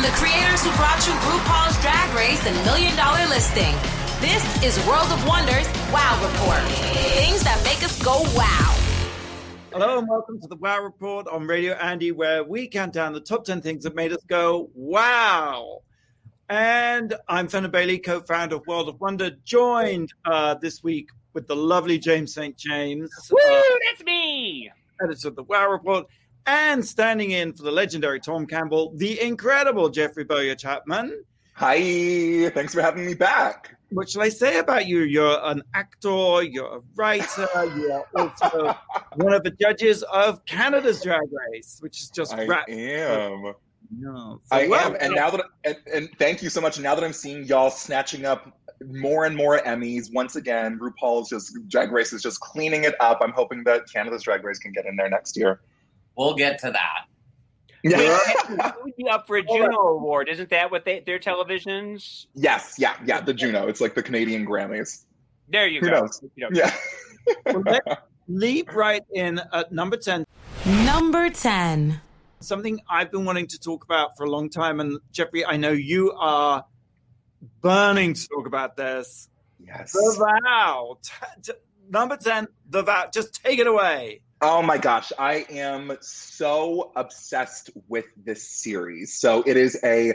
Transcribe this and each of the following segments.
From the creators who brought you RuPaul's Drag Race and Million Dollar Listing, this is World of Wonders Wow Report. Things that make us go wow. Hello and welcome to the Wow Report on Radio Andy, where we count down the top 10 things that made us go wow. And I'm Fenton Bailey, co founder of World of Wonder, joined uh, this week with the lovely James St. James. Woo, uh, that's me. editor of the Wow Report, and standing in for the legendary Tom Campbell, the incredible Jeffrey Bowyer Chapman. Hi, thanks for having me back. What shall I say about you? You're an actor, you're a writer, you are also one of the judges of Canada's Drag Race, which is just I am. No. So, I well, am, and now that and, and thank you so much. Now that I'm seeing y'all snatching up more and more Emmys, once again, RuPaul's just Drag Race is just cleaning it up. I'm hoping that Canada's Drag Race can get in there next year. We'll get to that. It would be up for a Juno Award, isn't that what they, their televisions? yes, yeah, yeah. The Juno. It's like the Canadian Grammys. There you Who go. knows? Yeah. well, leap right in at number 10. Number 10. Something I've been wanting to talk about for a long time. And Jeffrey, I know you are burning to talk about this. Yes. The Vow. T- t- number 10, The Vow. Just take it away. Oh my gosh, I am so obsessed with this series. So it is a,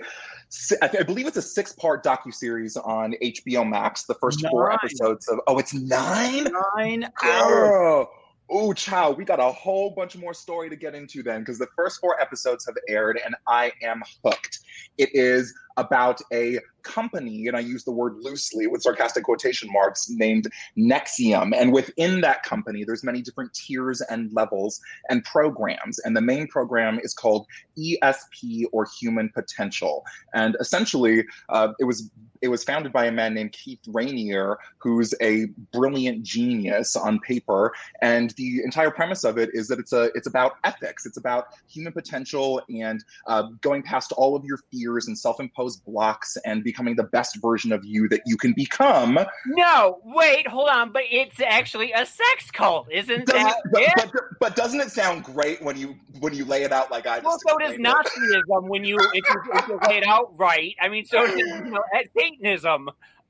I believe it's a six-part docu series on HBO Max. The first four episodes of oh, it's nine. Nine hours. Girl. Oh, chow. We got a whole bunch more story to get into then because the first four episodes have aired and I am hooked. It is about a company, and I use the word loosely with sarcastic quotation marks, named NXIVM. And within that company, there's many different tiers and levels and programs. And the main program is called ESP or Human Potential. And essentially, uh, it was it was founded by a man named Keith Raniere, who's a brilliant genius on paper. And the entire premise of it is that it's a it's about ethics. It's about human potential and uh, going past all of your fears and self-imposed blocks and becoming the best version of you that you can become. No, wait, hold on. But it's actually a sex cult, isn't Doesn't that it- it? but, but, but doesn't it sound great when you when you lay it out like I just Well, so does it? Nazism when you if you, if you lay it out right. I mean, so does you know, Satanism.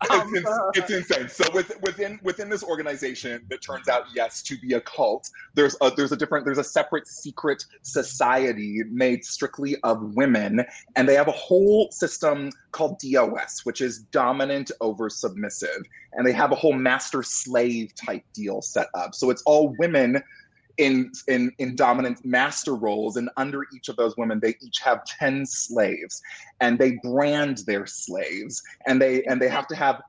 Um, it's, ins- it's insane. So with, within within this organization that turns out yes to be a cult, there's a there's a different there's a separate secret society made strictly of women, and they have a whole system called DOS, which is dominant over submissive, and they have a whole master slave type deal set up. So it's all women in in in dominant master roles and under each of those women they each have 10 slaves and they brand their slaves and they and they have to have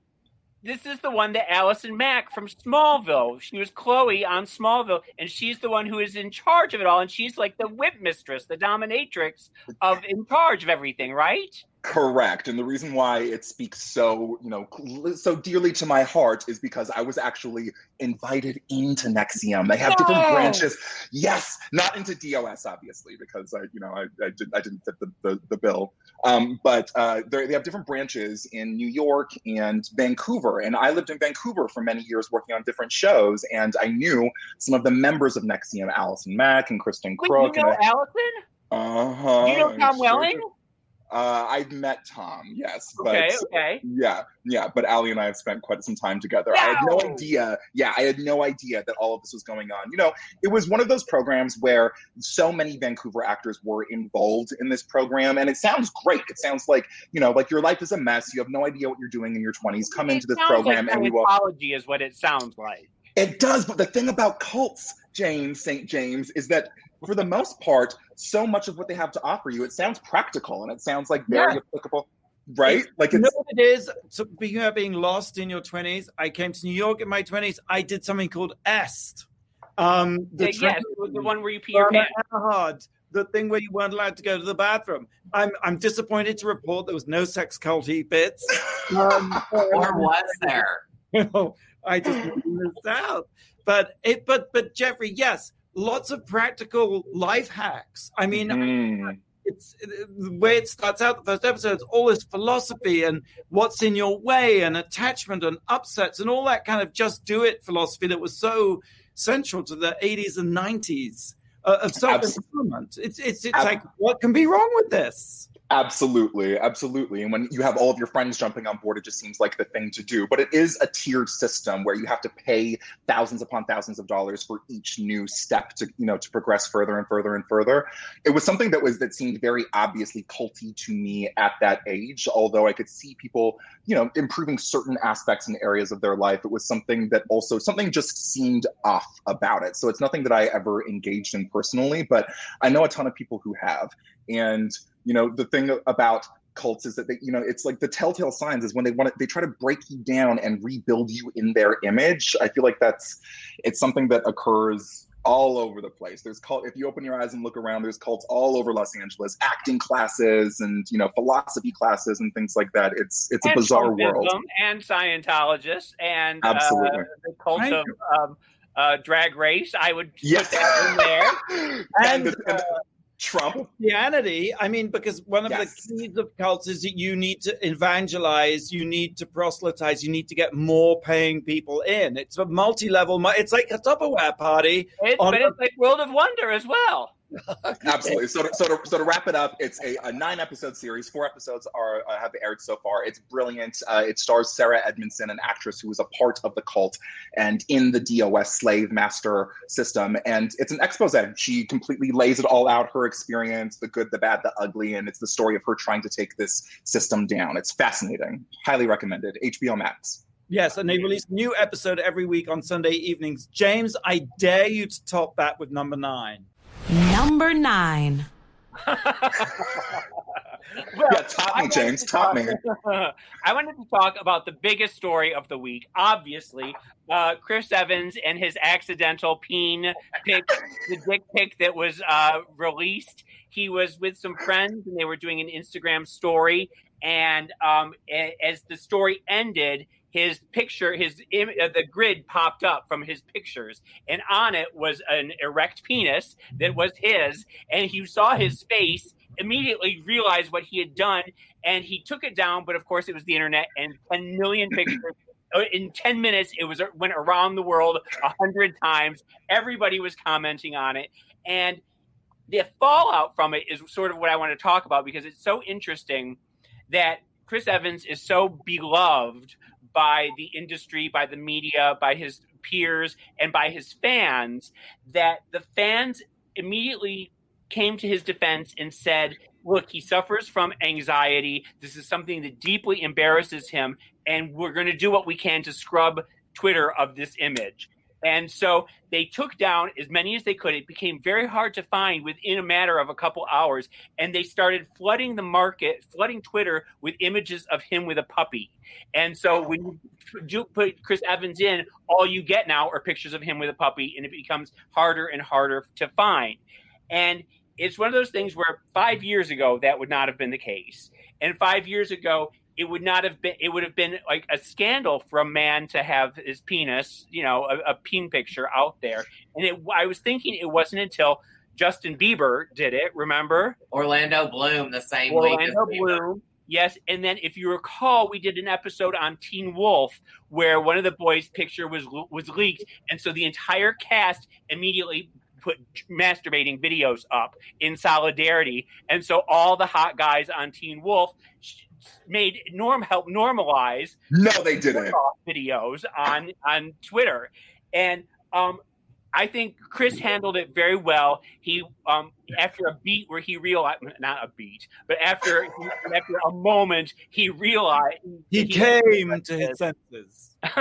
this is the one that Allison Mack from Smallville. She was Chloe on Smallville, and she's the one who is in charge of it all. And she's like the whip mistress, the dominatrix of in charge of everything, right? Correct and the reason why it speaks so you know so dearly to my heart is because i was actually invited into NXIVM they have different branches yes not into dos obviously because i you know i, I, did, I didn't fit the, the, the bill um, but uh, they have different branches in new york and vancouver and i lived in vancouver for many years working on different shows and i knew some of the members of NXIVM allison mack and kristen Wait, Kreuk you know and Allison? uh-huh you know Tom Welling? do. Uh, I've met Tom, yes. Okay, but, okay. Yeah, yeah. But Ali and I have spent quite some time together. I had no No. idea. Yeah, I had no idea that all of this was going on. You know, it was one of those programs where so many Vancouver actors were involved in this program, and it sounds great. It sounds like you know, like your life is a mess. You have no idea what you're doing in your 20s. Come It into this program, like and we will. Scientology is what it sounds like. It does, but the thing about cults, James St. James, is that for the most part, so much of what they have to offer you, it sounds practical and it sounds like very Yeah. applicable, right? It's- like You know it's what it is? So speaking about being lost in your 20s, I came to New York in my 20s. I did something called EST. Um, the Yeah, yes, training it was the one where you pee your Irma pants. Eberhard, the thing where you weren't allowed to go to the bathroom. I'm I'm disappointed to report there was no sex culty bits. Um, Or was there? No, I just missed out. But it, but but Jeffrey, yes, lots of practical life hacks. I mean, Mm. it's the way it starts out. The first episode, it's all this philosophy and what's in your way and attachment and upsets and all that kind of just do it philosophy that was so central to the 80s and 90s uh, of self improvement. It's it's it's Ab- like what can be wrong with this? Absolutely, absolutely. And when you have all of your friends jumping on board, it just seems like the thing to do. But it is a tiered system where you have to pay thousands upon thousands of dollars for each new step to, you know, to progress further and further and further. It was something that was that seemed very obviously culty to me at that age, although I could see people, you know, improving certain aspects and areas of their life. It was something that also something just seemed off about it. So it's nothing that I ever engaged in personally, but I know a ton of people who have. And you know the thing about cults is that they you know it's like the telltale signs is when they want to they try to break you down and rebuild you in their image i feel like that's it's something that occurs all over the place there's cult if you open your eyes and look around there's cults all over los angeles acting classes and you know philosophy classes and things like that it's it's and a bizarre world And Scientologists and Absolutely. uh, the cult Thank of um, uh, Drag Race. I would yes put that in there. and, And, the, and the- trump Christianity, I mean, because one of Yes. the keys of cults is that you need to evangelize, you need to proselytize, you need to get more paying people in. It's a multi-level. It's like a Tupperware party. It, On but the- it's like World of Wonder as well. Absolutely. So to, so to, so to wrap it up, it's a, a nine episode series. Four episodes are uh, have aired so far. It's brilliant. Uh, it stars Sarah Edmondson, an actress who was a part of the cult and in the DOS slave master system. And it's an expose. She completely lays it all out, her experience, the good, the bad, the ugly, and it's the story of her trying to take this system down. It's fascinating. Highly recommended. HBO Max. Yes, and they release a new episode every week on Sunday evenings. James, I dare you to top that with number nine. Number nine. Well, yeah, top I me, wanted James. to Top talk- me. I wanted to talk about the biggest story of the week. Obviously, uh, Chris Evans and his accidental peen pic, the dick pic that was uh, released. He was with some friends and they were doing an Instagram story. And um, a- as the story ended, his picture, his im- uh, the grid popped up from his pictures, and on it was an erect penis that was his. And you saw his face, immediately realized what he had done, and he took it down. But of course, it was the internet, and 10 million pictures. uh, In 10 minutes, it was went around the world a hundred times. Everybody was commenting on it, and the fallout from it is sort of what I want to talk about because it's so interesting that Chris Evans is so beloved by the industry, by the media, by his peers, and by his fans that the fans immediately came to his defense and said, Look, he suffers from anxiety. This is something that deeply embarrasses him, and we're going to do what we can to scrub Twitter of this image. And so they took down as many as they could. It became very hard to find within a matter of a couple hours. And they started flooding the market, flooding Twitter with images of him with a puppy. And so when you put Chris Evans in, all you get now are pictures of him with a puppy, and it becomes harder and harder to find. And it's one of those things where five years ago that would not have been the case. And five years ago, it would not have been it would have been like a scandal for a man to have his penis you know a, a peen picture out there. And it, i was thinking it wasn't until justin bieber did it remember? Orlando Bloom the same week. as orlando bloom. Yes and then if you recall we did an episode on teen wolf where one of the boys picture was was leaked and so the entire cast immediately put masturbating videos up in solidarity. And so all the hot guys on teen wolf made norm help normalize No, they didn't. videos on on Twitter, and um, I think Chris handled it very well. He um, after a beat where he realized not a beat, but after after a moment he realized He that came to his senses.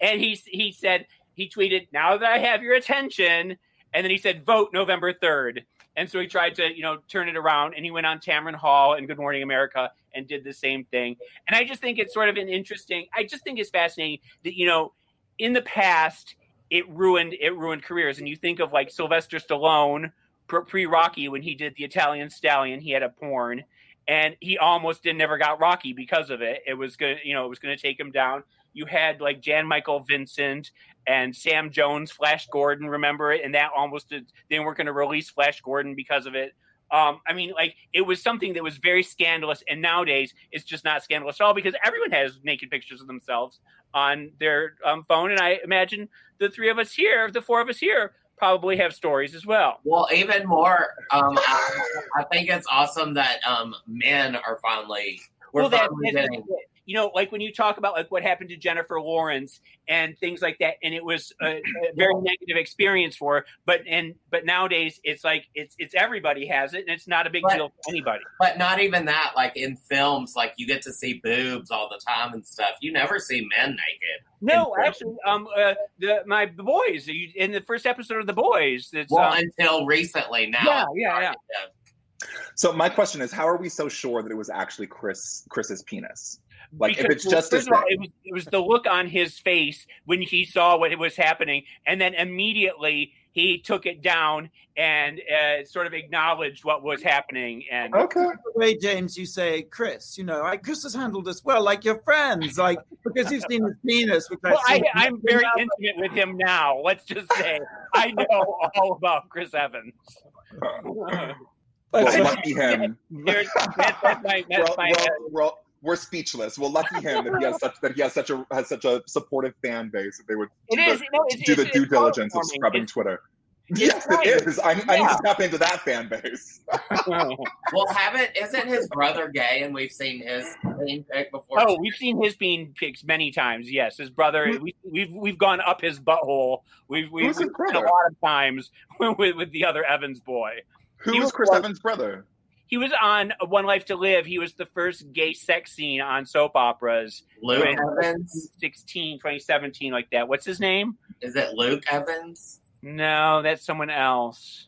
and he he said he tweeted, "Now that I have your attention," and then he said, "Vote November 3rd. And so he tried to, you know, turn it around, and he went on Tamron Hall and Good Morning America and did the same thing. And I just think it's sort of an interesting. I just think it's fascinating that you know, in the past, it ruined it ruined careers. And you think of like Sylvester Stallone pre Rocky when he did the Italian Stallion, he had a porn, and he almost did never got Rocky because of it. It was gonna, you know, it was gonna take him down. You had like Jan Michael Vincent and Sam Jones, Flash Gordon, remember it? And that almost did, they weren't going to release Flash Gordon because of it. Um, I mean, like it was something that was very scandalous, and nowadays it's just not scandalous at all because everyone has naked pictures of themselves on their um, phone. And I imagine the three of us here, the four of us here, probably have stories as well. Well, even more, um, I, I think it's awesome that um, men are finally we're well, finally that- getting you know, like when you talk about like what happened to Jennifer Lawrence and things like that, and it was a, a very negative experience for her. But and but nowadays it's like it's it's everybody has it, and it's not a big But- deal for anybody. But not even that. Like in films, like you get to see boobs all the time and stuff. You never see men naked. No, actually, um, uh, the my the boys you, in the first episode of the boys. It's, Well, um, until recently. Now, Yeah, it's yeah, So my question is, how are we so sure that it was actually Chris Chris's penis? Like, if Because, it's just first of all, it was, it was the look on his face when he saw what was happening, and then immediately he took it down and uh, sort of acknowledged what was happening. And Okay. the way, James, you say Chris. You know, like Chris has handled this well, like your friends, like because you've seen his penis. Which well, I, I've seen- I'm very intimate with him now. Let's just say I know all about Chris Evans. Well, That's- lucky him. That's, that's my, We're, that's my, we're, we're, we're speechless. Well, lucky him that he has such that he has such a has such a supportive fan base that they would it do is. the, No, it's, do the it's, due it's diligence of heartwarming. scrubbing It's- Twitter. it's Yes, right. it is. I, I need to tap into that fan base. Well, haven't isn't his brother gay? And we've seen his being pic before. Oh, we've seen his being pics many times. Yes, his brother. We, we've we've gone up his butthole. We've we've, we've a lot of times with, with the other Evans boy. Who He was was Chris close. Evans' brother? He was on One Life to Live. He was the first gay sex scene on soap operas. Luke Evans. 2016, 2017, like that. What's his name? Is it Luke Evans? No, that's someone else.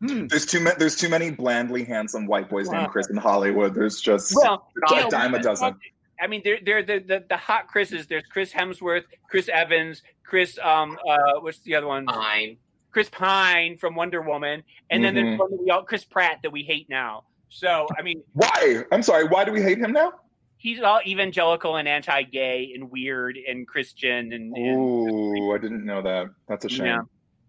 Hmm. There's too many. There's too many blandly handsome white boys Wow. named Chris in Hollywood. There's just Well, there's you a dime a dozen. I mean, they're they're the, the the hot Chris's. There's Chris Hemsworth, Chris Evans, Chris um uh what's the other one? Fine. Chris Pine from Wonder Woman, and then Mhm. there's one that we all Chris Pratt that we hate now. So I mean, Why? I'm sorry. Why do we hate him now? he's all evangelical and anti-gay and weird and Christian and, and Ooh, I didn't know that. That's a shame. Yeah.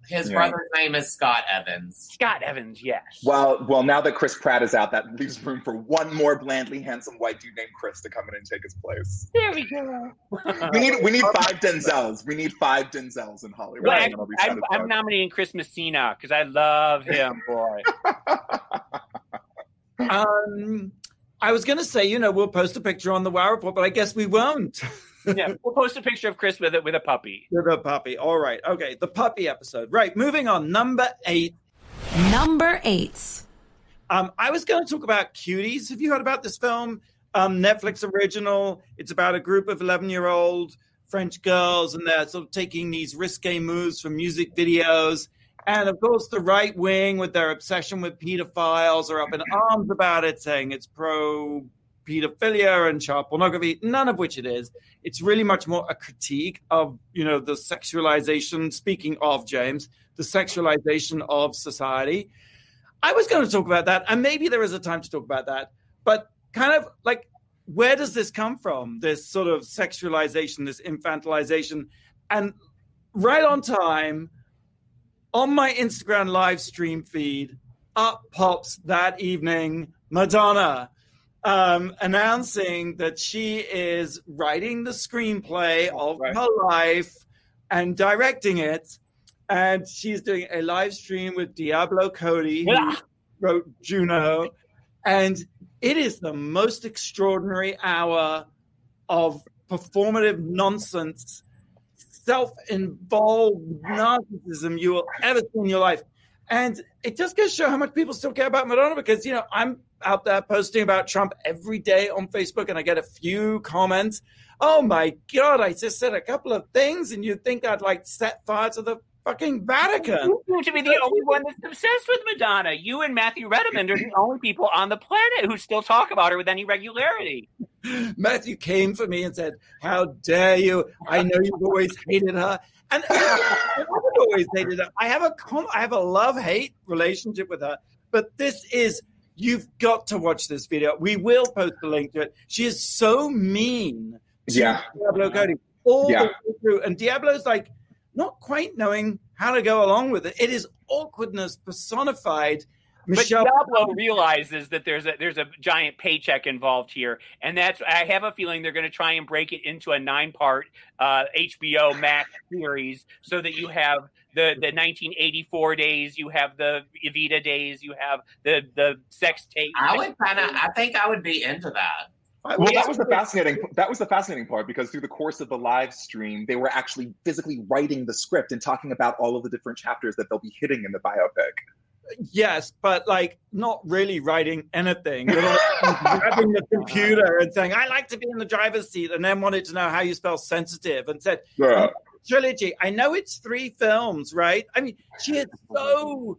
His Yeah. brother's name is Scott Evans. Scott Evans. Yes. Well, well, now that Chris Pratt is out, that leaves room for one more blandly handsome white dude named Chris to come in and take his place. there we go. We need we need five Denzels. We need five Denzels in Hollywood. Well, I'll be I'm. I'm nominating Chris Messina because I love him, boy. Um, I was going to say, you know, we'll post a picture on the Wow Report, but I guess we won't. yeah, we'll post a picture of Chris with it with a puppy. With a puppy. All right. Okay. The puppy episode. Right. Moving on. Number eight. Number eight. Um, I was going to talk about Cuties. Have you heard about this film? Um, Netflix original. It's about a group of 11 year old French girls, and they're sort of taking these risque moves from music videos. And of course, the right wing, with their obsession with pedophiles, are up in arms about it, saying it's pro pedophilia and child pornography, none of which it is. It's really much more a critique of, you know, the sexualization, speaking of James, the sexualization of society. I was going to talk about that, and maybe there is a time to talk about that, but kind of like, where does this come from? This sort of sexualization, this infantilization. And right on time, on my Instagram live stream feed, up pops that evening Madonna um, announcing that she is writing the screenplay of Right. her life and directing it. And she's doing a live stream with Diablo Cody, who Yeah. wrote Juno. And it is the most extraordinary hour of performative nonsense, self involved narcissism you will ever see in your life. And it just goes to show how much people still care about Madonna because, you know, I'm out there posting about Trump every day on Facebook and I get a few comments. Oh my God, I just said a couple of things and you'd think I'd like set fire to the fucking Vatican. You seem to be the only one that's obsessed with Madonna. You and Matthew Redmond are the only people on the planet who still talk about her with any regularity. Matthew came for me and said, How dare you? I know you've always hated her. And I haven't always hated her. I have a com- I have a love hate relationship with her. But this is you've got to watch this video. We will post the link to it. She is so mean to Yeah. Diablo Cody all Yeah. the way through. And Diablo's like not quite knowing how to go along with it. It is awkwardness personified. Michelle. But Diablo realizes that there's a there's a giant paycheck involved here, and that's I have a feeling they're going to try and break it into a nine part uh, HBO Max series so that you have the the 1984 days, you have the Evita days, you have the the sex tape. I would kind of. I think I would be into that. Well, that was the fascinating. That was the fascinating part because through the course of the live stream, they were actually physically writing the script and talking about all of the different chapters that they'll be hitting in the biopic. Yes, but like not really writing anything. They're like grabbing the computer and saying, "I like to be in the driver's seat," and then wanted to know how you spell sensitive, and said, Yeah. Oh, trilogy. I know it's three films, right? I mean, she is so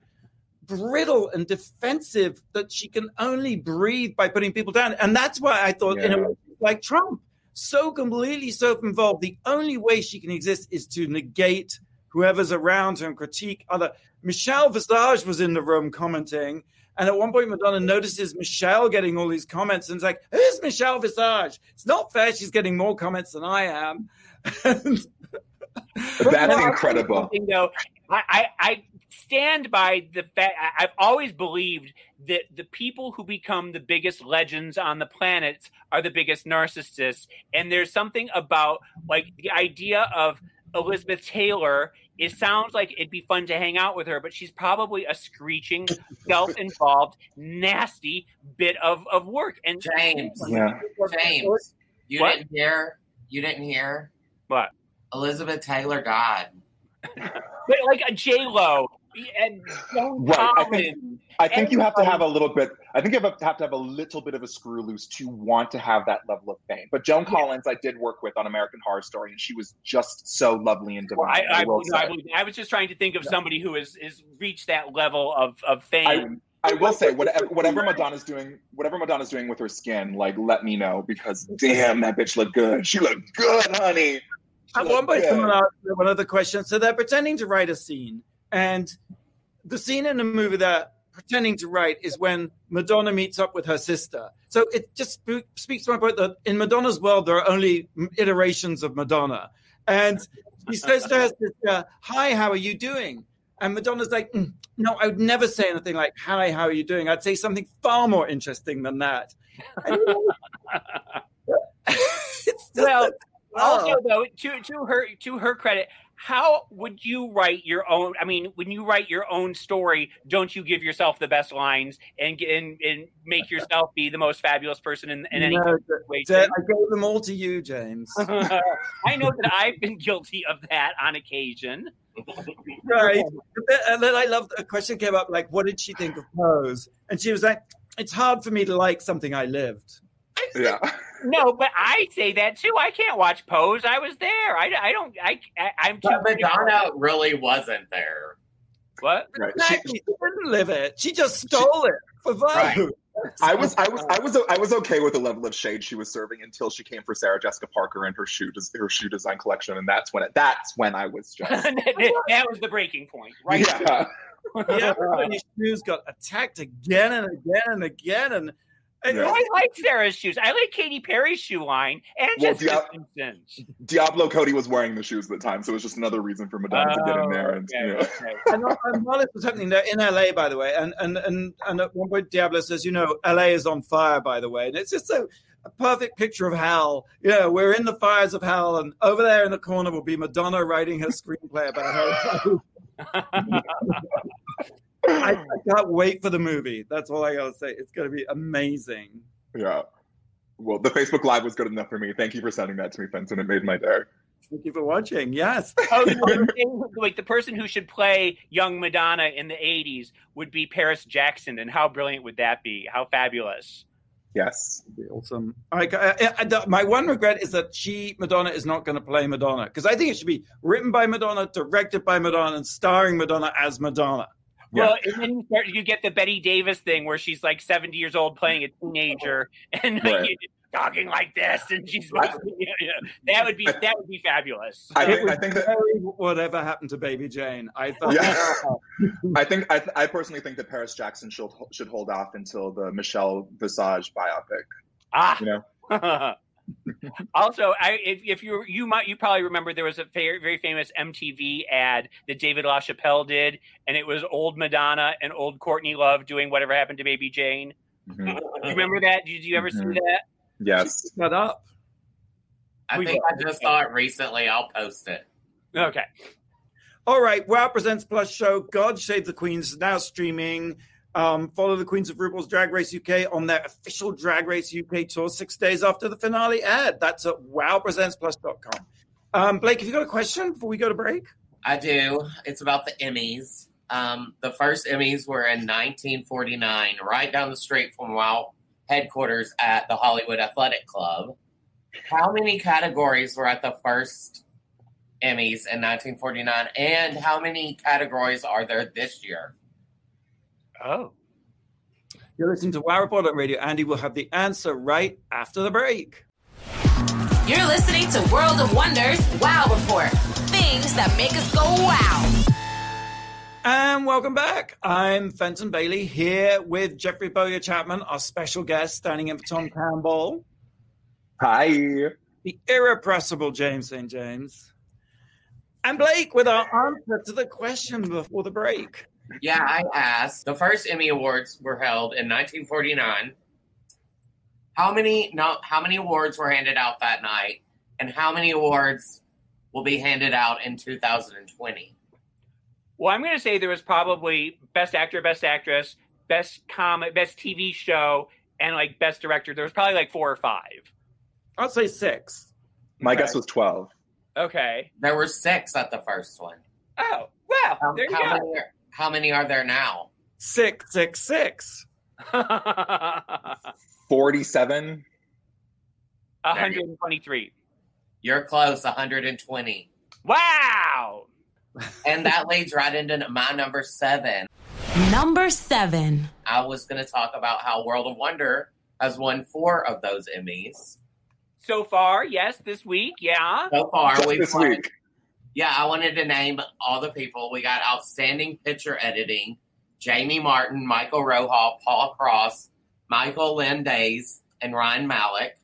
brittle and defensive that she can only breathe by putting people down. And that's why I thought, in a Yeah. way, like Trump, so completely self involved. The only way she can exist is to negate whoever's around her and critique other. Michelle Visage was in the room commenting. And at one point, Madonna notices Michelle getting all these comments and is like, Who's Michelle Visage? It's not fair. She's getting more comments than I am. That's incredible. something, though, I, I, I stand by the fact I- I've always believed that the people who become the biggest legends on the planet are the biggest narcissists. And there's something about like the idea of Elizabeth Taylor. It sounds like it'd be fun to hang out with her, but she's probably a screeching, self-involved, nasty bit of, of work. And James. Yeah. James, you What? didn't hear. You didn't hear. What? Elizabeth Taylor God. but like a J Lo and Joan Right, I think- I think you have to have a little bit. I think you have to have to have a little bit of a screw loose to want to have that level of fame. But Joan Collins, I did work with on American Horror Story, and she was just so lovely and Well, divine. I, I, will no, I, believe- I was just trying to think of somebody who has, has reached that level of, of fame. I will say whatever whatever Madonna's doing, whatever Madonna's doing with her skin, like let me know because damn, that bitch looked good. She looked good, honey. She At looked one point, good. someone asked me one other question. So they're pretending to write a scene, and the scene in the movie they're pretending to write is when Madonna meets up with her sister. So it just sp- speaks to my point that in Madonna's world there are only iterations of Madonna, and she says to her sister, "Hi, how are you doing?" And Madonna's like, "Mm, "No, I would never say anything like "Hi, how are you doing?" I'd say something far more interesting than that." And, you know, it's just Well, also, though, to to her to her credit, how would you write your own? I mean, when you write your own story, don't you give yourself the best lines and and, and make yourself be the most fabulous person in, in any No, situation? I gave them all to you, James. I know that I've been guilty of that on occasion. right. And then I loved a question came up like, what did she think of Pose? And she was like, it's hard for me to like something I lived. yeah. No, but I say that too. I can't watch Pose. I was there. I, I don't. I, I I'm too. But Madonna really wasn't there. What? Right. She- She didn't live it. She just stole it for Vogue. Right. I was, I was, I was, I was okay with the level of shade she was serving until she came for Sarah Jessica Parker and her shoe, des- her shoe design collection, and that's when it, that's when I was just, that was the breaking point, right? yeah. Yeah, when his shoes got attacked again and again and again. And, and Yeah. I like Sarah's shoes. I like Katy Perry's shoe line and Well, just yeah. Diablo Cody was wearing the shoes at the time, so it was just another reason for Madonna to get in there. Oh, and Oh, you know. okay, and, uh, and while this was happening, they're in LA, by the way. And, and, and, and at one point, Diablo says, you know, LA is on fire, by the way. And it's just so a perfect picture of hell. You know, we're in the fires of hell, and over there in the corner will be Madonna writing her screenplay about her. I, I can't wait for the movie. That's all I gotta say. It's gonna be amazing. Yeah. Well, the Facebook Live was good enough for me. Thank you for sending that to me, Fenton. It made my day. Thank you for watching. Yes. Oh, no, like the person who should play young Madonna in the '80s would be Paris Jackson, and how brilliant would that be? How fabulous! Yes. Be awesome. I, I, I- the- my one regret is that she Madonna is not going to play Madonna because I think it should be written by Madonna, directed by Madonna, and starring Madonna as Madonna. Yeah. Well, and then you, start, you get the Bette Davis thing where she's like 70 years old playing a teenager and like, Right. talking like this, and she's yeah, yeah. that would be that would be fabulous. I think, I think that whatever happened to Baby Jane. I thought. Yeah. I think I, I personally think that Paris Jackson should should hold off until the Michelle Visage biopic. ah, You know, Also, I if, if you you might you probably remember there was a very, very famous MTV ad that David LaChapelle did, and it was old Madonna and old Courtney Love doing whatever happened to Baby Jane. Mhm. You remember that? Did you ever see Mhm. that? Yes. Shut up. I We think I just saw it recently. I'll post it. Okay. All right, Wow Presents Plus show God Save the Queens is now streaming. Um, follow the Queens of RuPaul's Drag Race UK on their official Drag Race UK tour six days after the finale aired. That's at wowpresentsplus.com. Um, Blake, have you got a question before we go to break? I do. It's about the Emmys. Um, the first Emmys were in 1949, right down the street from WoW headquarters at the Hollywood Athletic Club. How many categories were at the first Emmys in 1949, and how many categories are there this year? Oh. You're listening to Wow Report on Radio Andy. will have the answer right after the break. You're listening to World of Wonders Wow Report. Things that make us go wow. And welcome back. I'm Fenton Bailey here with Jeffrey Bowyer Chapman, our special guest, standing in for Tom Campbell, Hi. the irrepressible James St. James, and Blake with our answer to the question before the break. Yeah, I asked. The first Emmy Awards were held in 1949. How many no, how many awards were handed out that night, and how many awards will be handed out in 2020? Well, I'm going to say there was probably best actor, best actress, best comic, best TV show, and like best director. There was probably like four or five. I'll say six. My Okay. guess was 12. Okay. There were six at the first one. Oh, well, How, there you how go. many are, how many are there now? Six, six, six. 47. 123. You're close, 120. Wow. And that leads right into my number seven. Number seven. I was going to talk about how World of Wonder has won four of those Emmys. So far, yes, this week, yeah. So far, Just we've this won- week. Yeah, I wanted to name all the people. We got outstanding picture editing, Jamie Martin, Michael Rohal, Paul Cross, Michael Lynn Lindays, and Ryan Malik.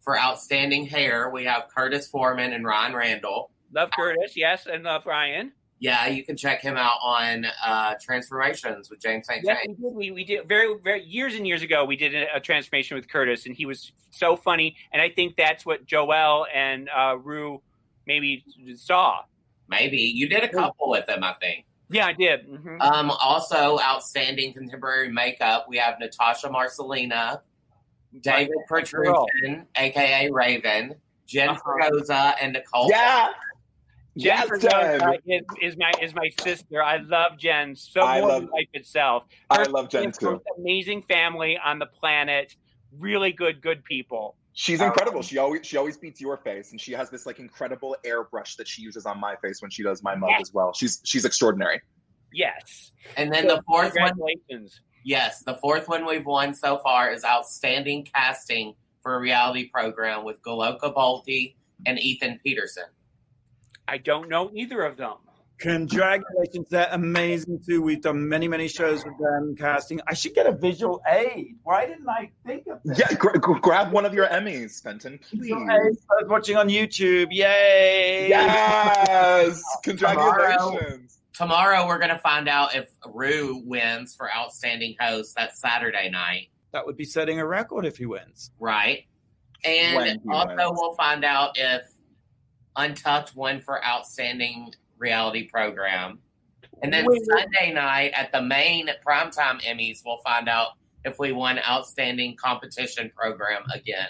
For outstanding hair, we have Curtis Foreman and Ryan Randall. Love Curtis, yes, and love Ryan. Yeah, you can check him out on uh, Transformations with James St. Yes, James. we did. We, we did very, very years and years ago. We did a, a transformation with Curtis, and he was so funny. And I think that's what Joel and uh, Rue maybe saw. Maybe you did a couple with them, I think. Yeah, I did. Mhm. Um, also, outstanding contemporary makeup. We have Natasha Marcelina, David Petruschin, aka Raven, Jen Uh-huh. And Nicole. Yeah. Jennifer Yes, Jen. is, is my is my sister. I love Jen so I more love- than life itself. I love Jen family is the too. Amazing family on the planet. Really good, good people. She's incredible. She always she always beats your face, and she has this like incredible airbrush that she uses on my face when she does my mug Yes. as well. She's she's extraordinary. Yes. And then the fourth one, yes, the fourth one we've won so far is outstanding casting for a reality program with Goloka Bolte and Ethan Peterson. I don't know either of them. Congratulations, they're amazing too. We've done many, many shows with them casting. I should get a visual aid. Why didn't I think of this? Yeah, gra- gra- grab one of your Emmys, Fenton, please. I was watching on YouTube. Yay! Yes, congratulations. Tomorrow we're going to find out if Rue wins for outstanding host. That's Saturday night. That would be setting a record if he wins. right? And also, wins. we'll find out if Untucked won for outstanding reality program. And then Wait. Sunday night at the main primetime Emmys, we'll find out if we won outstanding competition program again.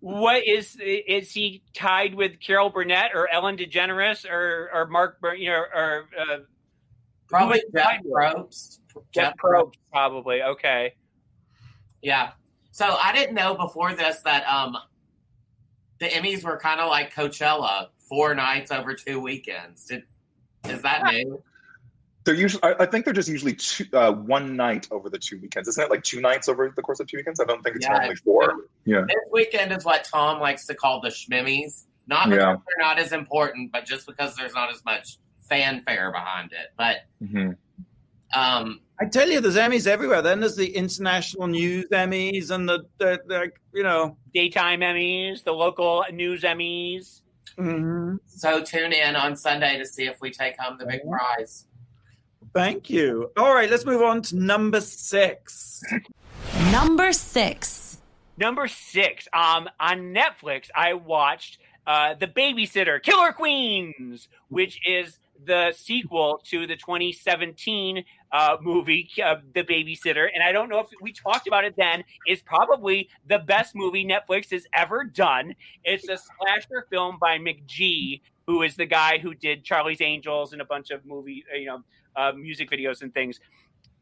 What is is he tied with Carol Burnett or Ellen DeGeneres or or Mark Bur- you know or uh, Probably Jeff tied with? Probst. Jeff Probst probably okay. Yeah. So I didn't know before this that um the Emmys were kind of like Coachella, four nights over two weekends. Did, is that new? They're usually. I, I think they're just usually two, uh, one night over the two weekends. Isn't it like two nights over the course of two weekends? I don't think it's Yeah, normally four. Yeah. This weekend is what Tom likes to call the schmimmies. Not because Yeah. they're not as important, but just because there's not as much fanfare behind it. But hmm um, I tell you, there's Emmys everywhere. Then there's the international news Emmys and the, the, the you know, Daytime Emmys, the local news Emmys. Mhm. So tune in on Sunday to see if we take home the big prize. thank you. All right, let's move on to number six. Number six. Number six, um, on Netflix, I watched uh, The Babysitter, Killer Queens, which is the sequel to the 2017 uh, movie, uh, The Babysitter. And I don't know if we talked about it then. It's probably the best movie Netflix has ever done. It's a slasher film by McG, who is the guy who did Charlie's Angels and a bunch of movie, you know, uh, music videos and things.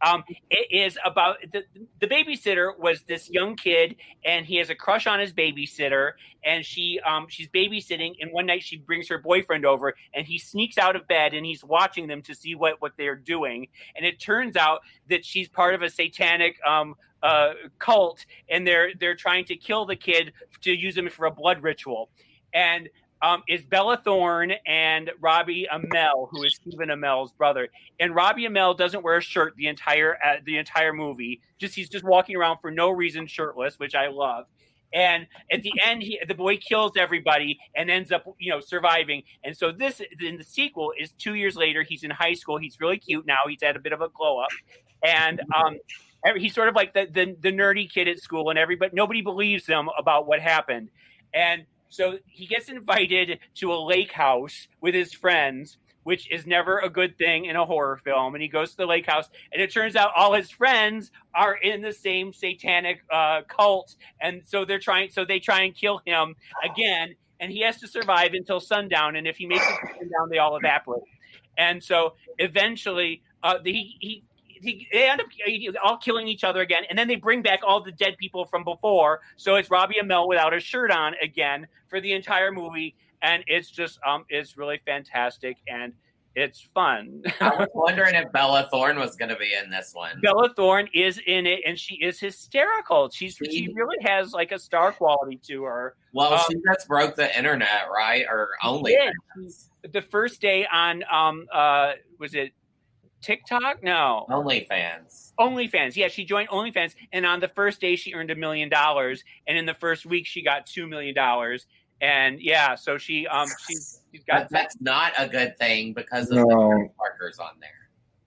Um, it is about the, the babysitter was this young kid and he has a crush on his babysitter and she um, she's babysitting and one night she brings her boyfriend over and he sneaks out of bed and he's watching them to see what what they're doing. And it turns out that she's part of a satanic um, uh, cult and they're they're trying to kill the kid to use him for a blood ritual. And um, is Bella Thorne and Robbie Amell, who is Stephen Amell's brother. And Robbie Amell doesn't wear a shirt the entire uh, the entire movie. Just he's just walking around for no reason shirtless, which I love. And at the end, he, the boy kills everybody and ends up, you know, surviving. And so this in the sequel is two years later. He's in high school. He's really cute now. He's had a bit of a glow up, and um, he's sort of like the, the the nerdy kid at school, and everybody nobody believes him about what happened. And so he gets invited to a lake house with his friends, which is never a good thing in a horror film. And he goes to the lake house, and it turns out all his friends are in the same satanic uh, cult, and so they're trying. So they try and kill him again, and he has to survive until sundown. And if he makes it sundown, they all evaporate. And so eventually, uh, the, he, he he, they end up all killing each other again, and then they bring back all the dead people from before. So it's Robbie Amell without a shirt on again for the entire movie, and it's just um, it's really fantastic and it's fun. I was wondering if Bella Thorne was going to be in this one. Bella Thorne is in it, and she is hysterical. She's she really has like a star quality to her. Well, Um, she just broke the internet, right? Or only. The first day on um uh was it TikTok? No. OnlyFans. OnlyFans. Yeah, she joined OnlyFans, and on the first day she earned a million dollars, and in the first week she got two million dollars. And yeah, so she um she's, she's But got that's not a good thing because of No. the markers on there.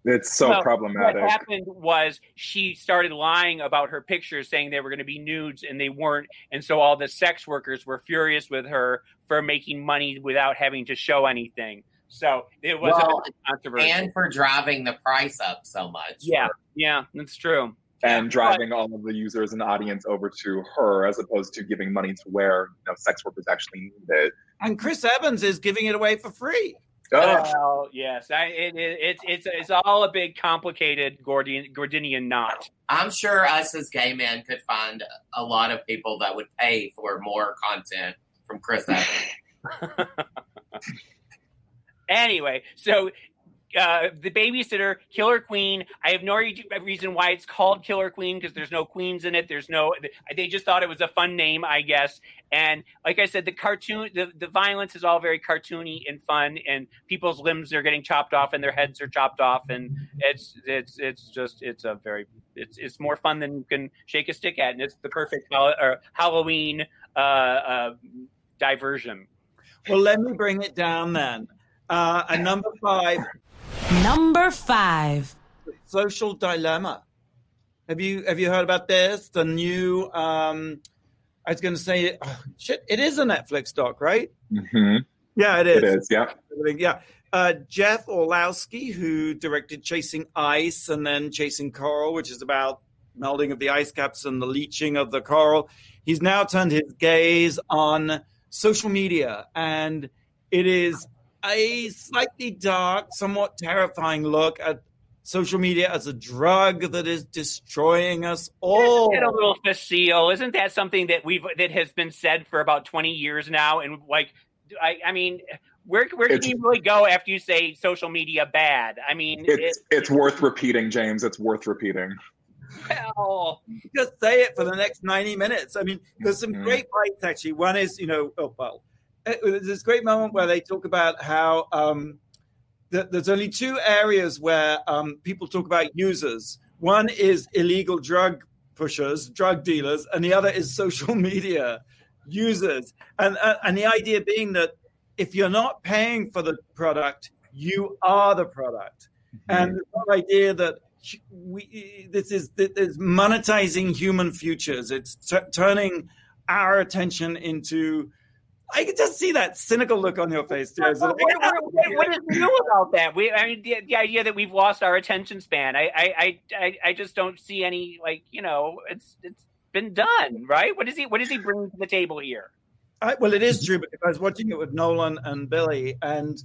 It's so Well, problematic. What happened was she started lying about her pictures, saying they were going to be nudes, and they weren't. And so all the sex workers were furious with her for making money without having to show anything. So it was Well, a bit controversial. And for driving the price up so much. yeah, yeah, that's true. and driving all of the users and audience over to her as opposed to giving money to where you know, sex workers actually need it. And Chris Evans is giving it away for free. Oh, Well, yes, I, it, it, it's it's it's all a big complicated Gordian Gordinian knot. I'm sure us as gay men could find a lot of people that would pay for more content from Chris Evans. Anyway, so uh, the babysitter, Killer Queen. I have no re- reason why it's called Killer Queen because there's no queens in it. There's no. They just thought it was a fun name, I guess. And like I said, the cartoon, the, the violence is all very cartoony and fun, and people's limbs are getting chopped off and their heads are chopped off, and it's it's it's just it's a very it's it's more fun than you can shake a stick at, and it's the perfect or Halloween uh, uh, diversion. Well, let me bring it down then. Uh, and number five, Number five. social dilemma. Have you have you heard about this? The new um I was going to say oh, shit. It is a Netflix doc, right? hmm Yeah, it is. it is. Yeah. Yeah. Uh, Jeff Orlowski, who directed Chasing Ice and then Chasing Coral, which is about melting of the ice caps and the leaching of the coral, he's now turned his gaze on social media. And it is a slightly dark, somewhat terrifying look at social media as a drug that is destroying us all. Get a little facile. Isn't that something that we've that has been said for about twenty years now? And like, I, I mean, where where can It's- you really go after you say social media bad? I mean, It's it, it's worth repeating, James. It's worth repeating. well, just say it for the next 90 minutes. I mean, there's some Mhm. great bites actually. One is, you know, oh, well, there's this great moment where they talk about how um, th- there's only two areas where um, people talk about users One is illegal drug pushers, drug dealers, and the other is social media users. And, uh, and the idea being that if you're not paying for the product, you are the product. Mm-hmm. And the idea that we, this is this is monetizing human futures. It's t- turning our attention into I can just see that cynical look on your face, too. What, what, what is new about that? We, I mean, the, the idea that we've lost our attention span. I, I, I, I just don't see any like you know, it's it's been done, right? What is he? What is he bringing to the table here? I, well, it is true because I was watching it with Nolan and Billy, and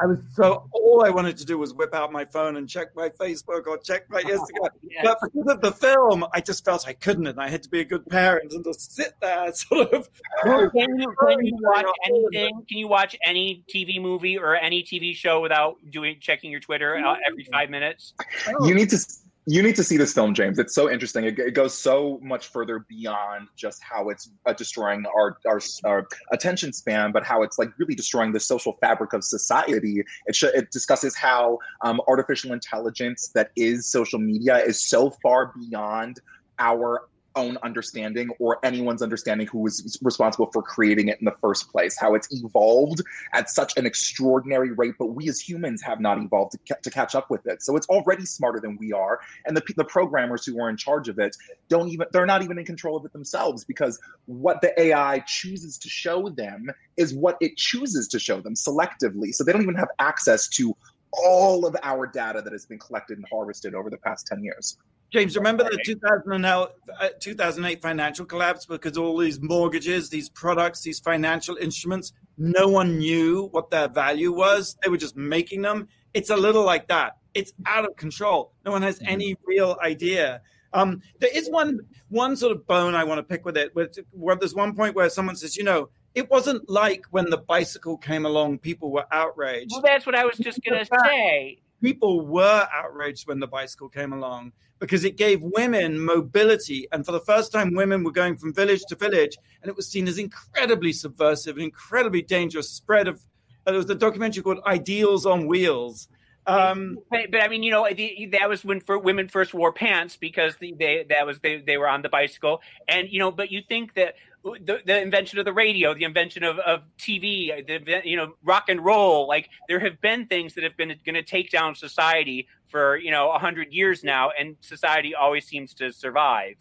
I was so all I wanted to do was whip out my phone and check my Facebook or check my Instagram. yes. But because of the film, I just felt I couldn't, and I had to be a good parent and just sit there, sort of. Can you, can you watch anything? Can you watch any TV movie or any TV show without doing checking your Twitter uh, every five minutes? You need to you need to see this film, James. It's so interesting. It, it goes so much further beyond just how it's uh, destroying our, our, our attention span, but how it's like really destroying the social fabric of society. It sh- it discusses how um, artificial intelligence that is social media is so far beyond our own understanding or anyone's understanding who was responsible for creating it in the first place how it's evolved at such an extraordinary rate but we as humans have not evolved to, ca- to catch up with it. So it's already smarter than we are and the, the programmers who are in charge of it don't even they're not even in control of it themselves because what the ai chooses to show them is what it chooses to show them selectively. So they don't even have access to all of our data that has been collected and harvested over the past 10 years James, remember the 2008, 2008 financial collapse because all these mortgages, these products, these financial instruments, no one knew what their value was. They were just making them. It's a little like that. It's out of control. No one has mm-hmm. any real idea. Um, there is one one sort of bone I want to pick with it. Where there's one point where someone says, you know, it wasn't like when the bicycle came along, people were outraged. Well, that's what I was just going to say. People were outraged when the bicycle came along because it gave women mobility. And for the first time, women were going from village to village, and it was seen as incredibly subversive, an incredibly dangerous spread of. Uh, there was a documentary called Ideals on Wheels. Um, but, but, I mean, you know, the, that was when women first wore pants because the, they that was they, they were on the bicycle, and you know, but you think that the, the invention of the radio, the invention of, of TV, the you know rock and roll. Like there have been things that have been going to take down society for you know a hundred years now, and society always seems to survive.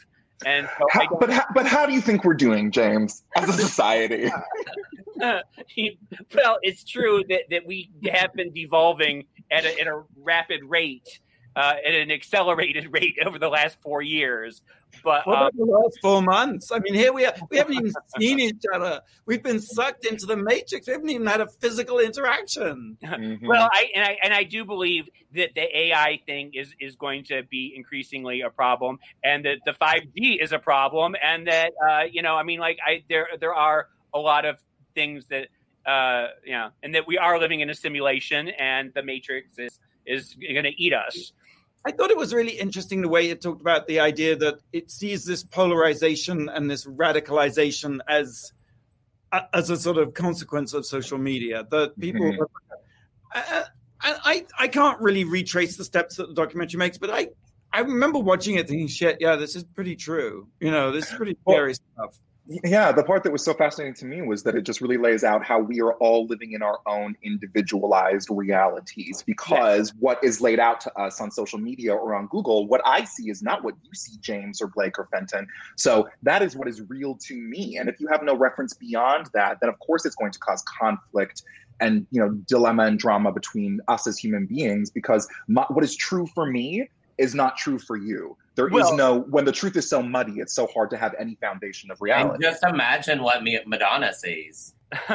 And so how, but how, but how do you think we're doing, James, as a society? well, it's true that, that we have been devolving at a, at a rapid rate uh, at an accelerated rate over the last four years. But um, the last four months? I mean, here we are. We haven't even seen each other. We've been sucked into the matrix. We haven't even had a physical interaction. Mm-hmm. Well, I and I and I do believe that the AI thing is is going to be increasingly a problem, and that the five G is a problem, and that uh, you know, I mean, like I there there are a lot of things that uh, you know, and that we are living in a simulation, and the matrix is is going to eat us. I thought it was really interesting the way it talked about the idea that it sees this polarization and this radicalization as as a sort of consequence of social media. That people, mm-hmm. I, I, I can't really retrace the steps that the documentary makes, but I I remember watching it thinking, shit, yeah, this is pretty true. You know, this is pretty scary well, stuff yeah the part that was so fascinating to me was that it just really lays out how we are all living in our own individualized realities because yeah. what is laid out to us on social media or on google what i see is not what you see james or blake or fenton so that is what is real to me and if you have no reference beyond that then of course it's going to cause conflict and you know dilemma and drama between us as human beings because my, what is true for me is not true for you. There well, is no when the truth is so muddy, it's so hard to have any foundation of reality. just imagine what Madonna sees.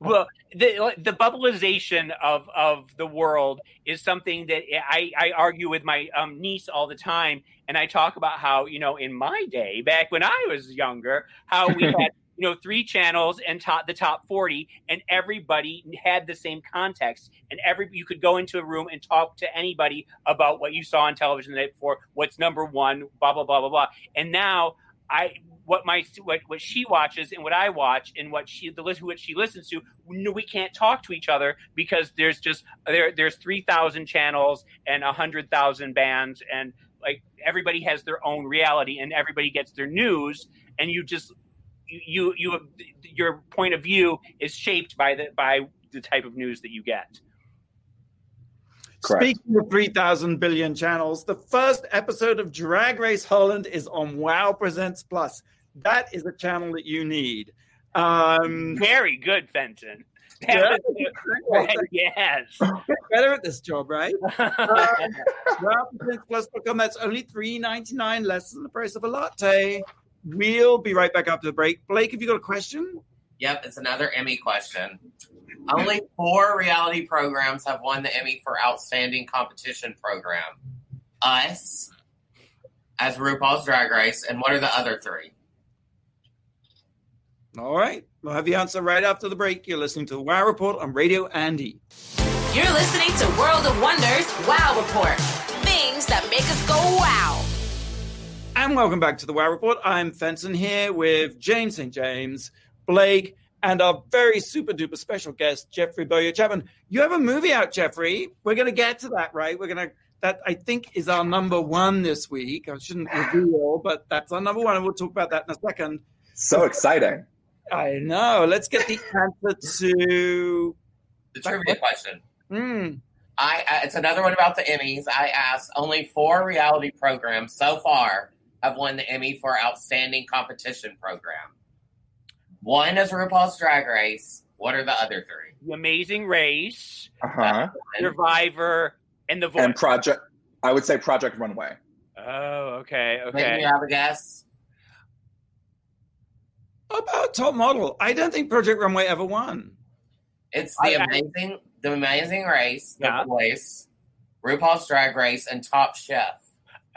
well, the the bubbleization of of the world is something that I, I argue with my um, niece all the time, and I talk about how you know in my day, back when I was younger, how we had you know three channels and top the top 40 and everybody had the same context and every you could go into a room and talk to anybody about what you saw on television the night before what's number one blah blah blah blah blah. And now i what my what, what she watches and what i watch and what she the list what she listens to we can't talk to each other because there's just there there's 3000 channels and 100000 bands and like everybody has their own reality and everybody gets their news, and you just you you your point of view is shaped by the by the type of news that you get. Correct. Speaking of 3,000 billion channels, the first episode of Drag Race Holland is on Wow Presents Plus. That is a channel that you need. Um, Very good, Fenton. Yeah. yes. Better at this job, right? um, wow Presents Plus.com. That's only three ninety nine, less than the price of a latte. We'll be right back after the break. Blake, have you got a question? Yep, it's another Emmy question. Only four reality programs have won the Emmy for Outstanding Competition Program. Us, as RuPaul's Drag Race, and what are the other three? All right. We'll have the answer right after the break. You're listening to the Wow Report on Radio Andy. You're listening to World of Wonders Wow Report. Things that make us go wow. And welcome back to the Wow Report. I'm Fenton here with James St. James, Blake, and our very super duper special guest, Jeffrey Bowyer Chapman. You have a movie out, Jeffrey. We're going to get to that, right? We're going to, that I think is our number one this week. I shouldn't reveal, but that's our number one, and we'll talk about that in a second. So exciting. I know. Let's get the answer to the trivia question. Mm. I uh, it's another one about the Emmys. I asked only four reality programs so far have won the Emmy for Outstanding Competition Program. One is RuPaul's Drag Race. What are the other three? The Amazing Race, uh-huh. Survivor, and The Voice. And Project. I would say Project Runway. Oh, okay, okay. Maybe you have a guess. About top model, I don't think Project Runway ever won. It's the I- amazing, the Amazing Race, The Voice, RuPaul's Drag Race, and Top Chef.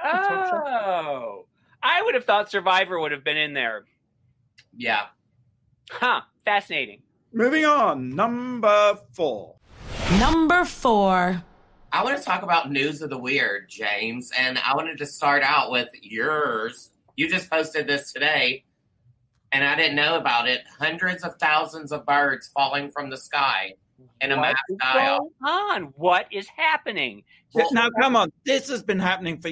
Oh, I would have thought Survivor would have been in there. Yeah, Huh, fascinating. Moving on, number four. Number four. I want to talk about news of the weird, James, and I wanted to start out with yours. You just posted this today, and I didn't know about it. Hundreds of thousands of birds falling from the sky in a What mass is die-off. on? What is happening? Well- now, come on. This has been happening for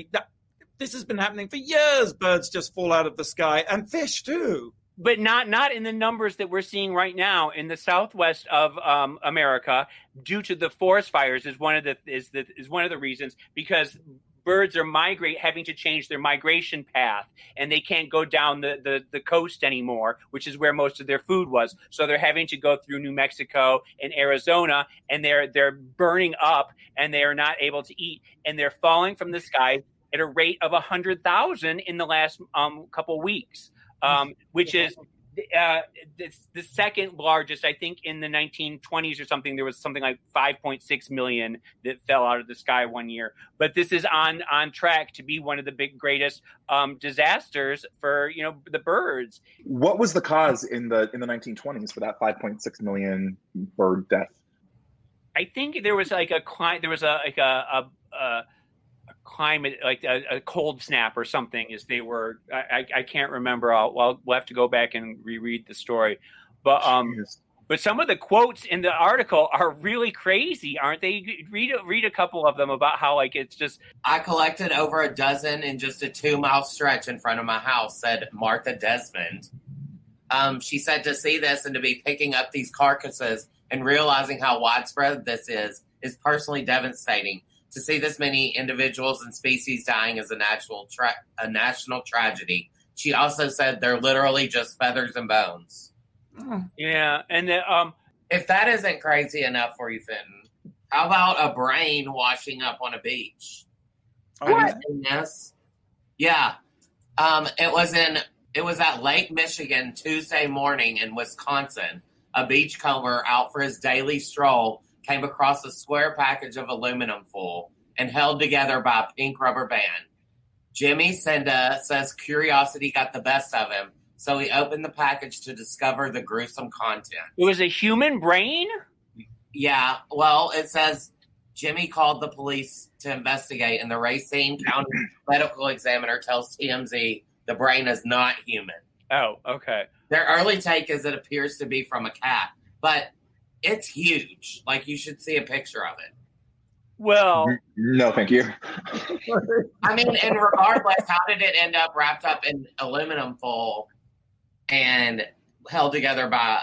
this has been happening for years. Birds just fall out of the sky, and fish too. but not not in the numbers that we're seeing right now in the southwest of um, America due to the forest fires is one of the is the is one of the reasons because birds are migrate having to change their migration path and they can't go down the, the the coast anymore which is where most of their food was so they're having to go through New Mexico and Arizona and they're they're burning up and they are not able to eat and they're falling from the sky at a rate of 100,000 in the last um, couple weeks um, which is uh, the second largest. I think in the 1920s or something, there was something like 5.6 million that fell out of the sky one year. But this is on on track to be one of the big greatest um, disasters for you know the birds. What was the cause in the in the 1920s for that 5.6 million bird death? I think there was like a cli- there was a like a, a, a a climate like a, a cold snap or something as they were I, I, I can't remember I'll, I'll we'll have to go back and reread the story but um Jeez. but some of the quotes in the article are really crazy aren't they read a, read a couple of them about how like it's just I collected over a dozen in just a two mile stretch in front of my house, said Martha Desmond. Um, she said to see this and to be picking up these carcasses and realizing how widespread this is is personally devastating. To see this many individuals and species dying is a national tra- a national tragedy. She also said they're literally just feathers and bones. yeah and the, um If that isn't crazy enough for you, Fenton, how about a brain washing up on a beach? What? Yes. Yeah. Um, it was in it was at Lake Michigan Tuesday morning in Wisconsin. A beachcomber out for his daily stroll came across a square package of aluminum foil and held together by a pink rubber band. Jimmy Senda says curiosity got the best of him, so he opened the package to discover the gruesome content. it was a human brain Yeah, well, it says Jimmy called the police to investigate, and the Racine County medical examiner tells TMZ the brain is not human. oh okay Their early take is it appears to be from a cat, but it's huge. Like you should see a picture of it. Well, No, thank you. I mean, and regardless, how did it end up wrapped up in aluminum foil and held together by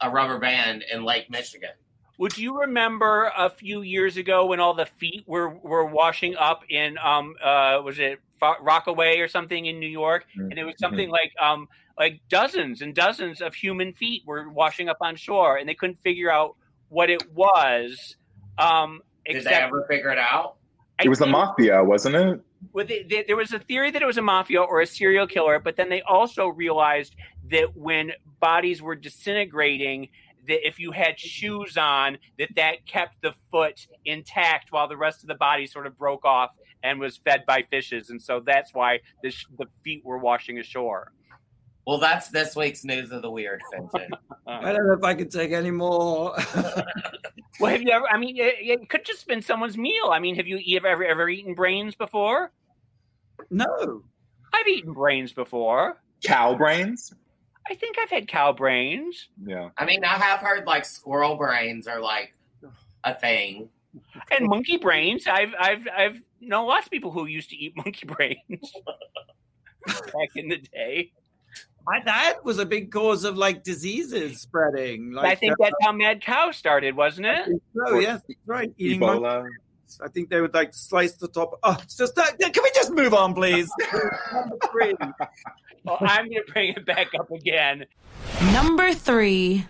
a rubber band in Lake Michigan? would you remember a few years ago when all the feet were were washing up in um uh was it Rockaway or something in New York, and it was something like um like dozens and dozens of human feet were washing up on shore, and they couldn't figure out what it was. Um, Did except they ever figure it out? It was the mafia, wasn't it? well, they, they, there was a theory that it was a mafia or a serial killer, but then they also realized that when bodies were disintegrating, that if you had shoes on, that that kept the foot intact while the rest of the body sort of broke off and was fed by fishes, and so that's why the, sh- the feet were washing ashore. Well, that's this week's news of the weird, Fenton. I don't know if I can take any more. Well, have you ever? I mean, it, it could just been someone's meal. I mean, have you ever ever, ever eaten brains before? no. I've eaten brains before. Cow brains? I think I've had cow brains. Yeah. I mean, I have heard like squirrel brains are like a thing. and monkey brains. I've I've I've known lots of people who used to eat monkey brains back in the day. I, that was a big cause of like diseases spreading. Like, I think uh, that's how Mad Cow started, wasn't it? Oh yes, right. Eating monkeys. Ebola. I think they would like slice the top. Oh, it's just that. Can we just move on, please? Number three. Well, I'm going to bring it back up again. Number three.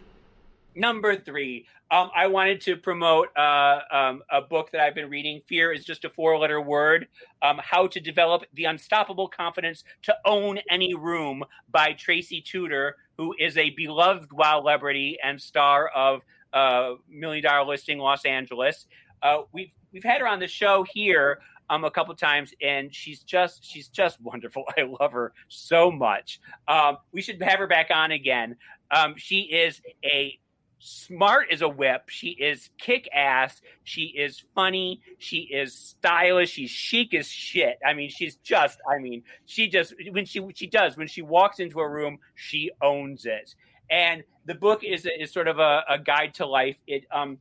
Number three, um, I wanted to promote uh, um, a book that I've been reading. Fear is just a four-letter word. Um, How to Develop the Unstoppable Confidence to Own Any Room by Tracy Tutor, who is a beloved wow celebrity and star of uh, Million Dollar Listing Los Angeles. Uh, we've we've had her on the show here um, a couple times, and she's just she's just wonderful. I love her so much. Um, we should have her back on again. Um, she is a smart as a whip. She is kick ass. She is funny. She is stylish. She's chic as shit. I mean, she's just. I mean, she just when she she does when she walks into a room, she owns it. And the book is is sort of a, a guide to life. It um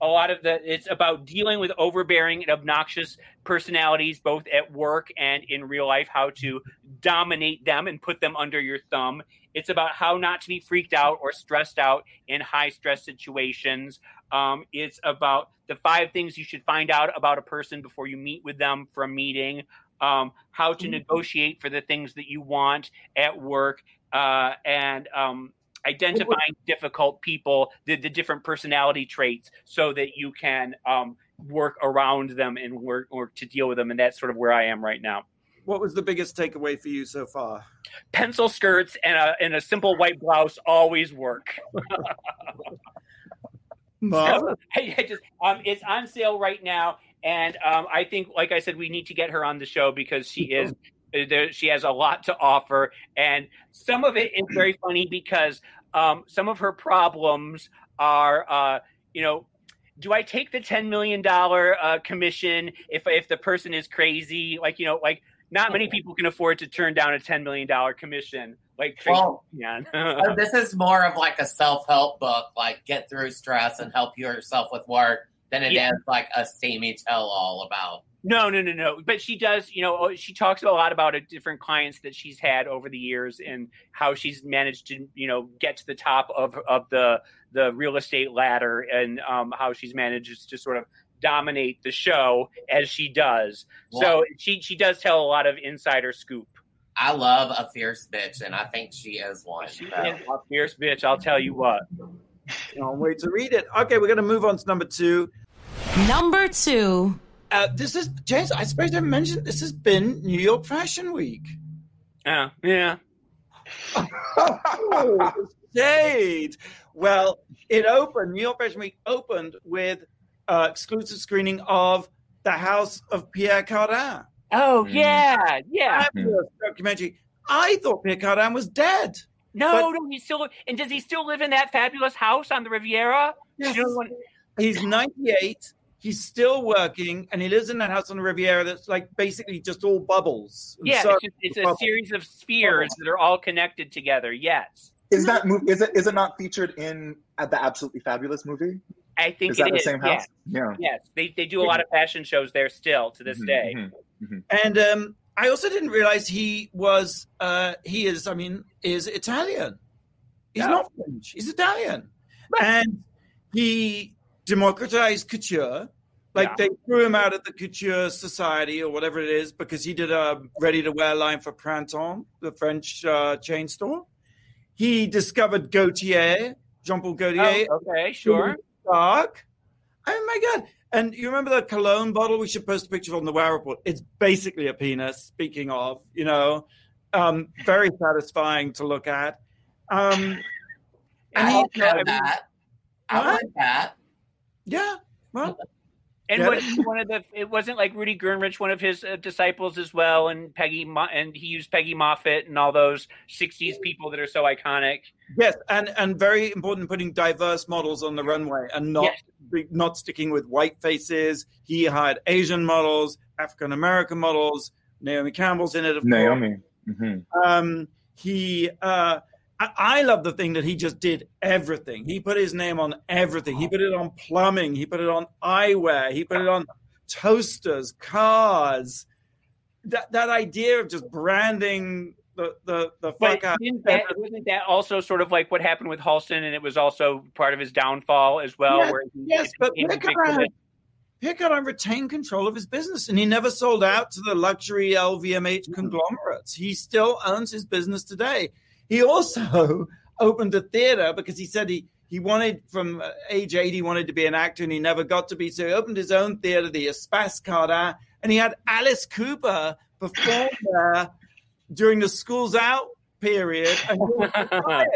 a lot of the it's about dealing with overbearing and obnoxious personalities both at work and in real life how to dominate them and put them under your thumb. It's about how not to be freaked out or stressed out in high stress situations. Um, it's about the five things you should find out about a person before you meet with them for a meeting. Um, how to negotiate for the things that you want at work. Uh, and um, identifying difficult people, the, the different personality traits, so that you can um, work around them and work or to deal with them. And that's sort of where I am right now. What was the biggest takeaway for you so far? Pencil skirts and a and a simple white blouse always work. Marv? I, I just um, it's on sale right now, and um, I think, like I said, we need to get her on the show because she is there, she has a lot to offer, and some of it is very funny because um, some of her problems are, uh, you know. Do I take the ten million dollar uh, commission if if the person is crazy? Like you know, like not many people can afford to turn down a ten million dollar commission. Like Well. Oh, this is more of like a self help book, like get through stress and help yourself with work, than it is Yeah. like a steamy tell all about. No, no, no, no. But she does, you know, she talks a lot about it, different clients that she's had over the years and how she's managed to, you know, get to the top of of the the real estate ladder and um, how she's managed to sort of dominate the show as she does. So she she does tell a lot of insider scoop. I love a fierce bitch, and I think she is one. She So. is a fierce bitch. I'll tell you what. Can't wait to read it. Okay, we're going to move on to number two. Number two. Uh, this is James. I suppose I mentioned this has been New York Fashion Week. Yeah, yeah. Oh, shade. Well, it opened. New York Fashion Week opened with uh, exclusive screening of The House of Pierre Cardin. Oh Mm. yeah, yeah. Fabulous documentary. I thought Pierre Cardin was dead. No, But- no, he's still. And does he still live in that fabulous house on the Riviera? Yes. You know what- He's 98. He's still working, and he lives in that house on the Riviera that's like basically just all bubbles. Yeah, so- it's, just, it's a series of spheres that are all connected together. Yes. Is that movie? Is it? Is it not featured in uh, the Absolutely Fabulous movie? I think Is that it the is. same house? Yeah. Yes, they, they do a lot of fashion shows there still to this Mhm, day. mhm. And um, I also didn't realize he was uh, he is I mean is Italian. He's No. not French. He's Italian, and he democratized couture. Like Yeah. they threw him out of the couture society or whatever it is because he did a ready-to-wear line for Printemps, the French uh, chain store. He discovered Gaultier, Jean-Paul Gaultier, Oh, okay, sure. dark. Oh my god! And you remember the cologne bottle? We should post a picture on the Wow Report. It's basically a penis. Speaking of, you know, um, very satisfying to look at. Um, and I he, would know I mean, that. I What? like that. yeah, well, And Yeah. was one of the? It wasn't like Rudi Gernreich, one of his uh, disciples as well, and Peggy, Mo- and he used Peggy Moffitt and all those '60s people that are so iconic. yes, and and very important putting diverse models on the runway and not Yes. not sticking with white faces. He hired Asian models, African American models. Naomi Campbell's in it, of course. Naomi. Mhm. um, he uh, I, love the thing that he just did everything. He put his name on everything. He put it on plumbing. He put it on eyewear. He put it on toasters, cars. That that idea of just branding the the the But fuck out. didn't that, wasn't that also sort of like what happened with Halston, and it was also part of his downfall as well? Yes, where he, yes, but Pickard. Pickard retained control of his business, and he never sold out to the luxury LVMH mm-hmm. conglomerates. He still owns his business today. He also opened a theater because he said he he wanted from uh, age eight he wanted to be an actor, and he never got to be. So he opened his own theater, the Espace Cardin, and he had Alice Cooper perform there during the schools out period. And he was retired.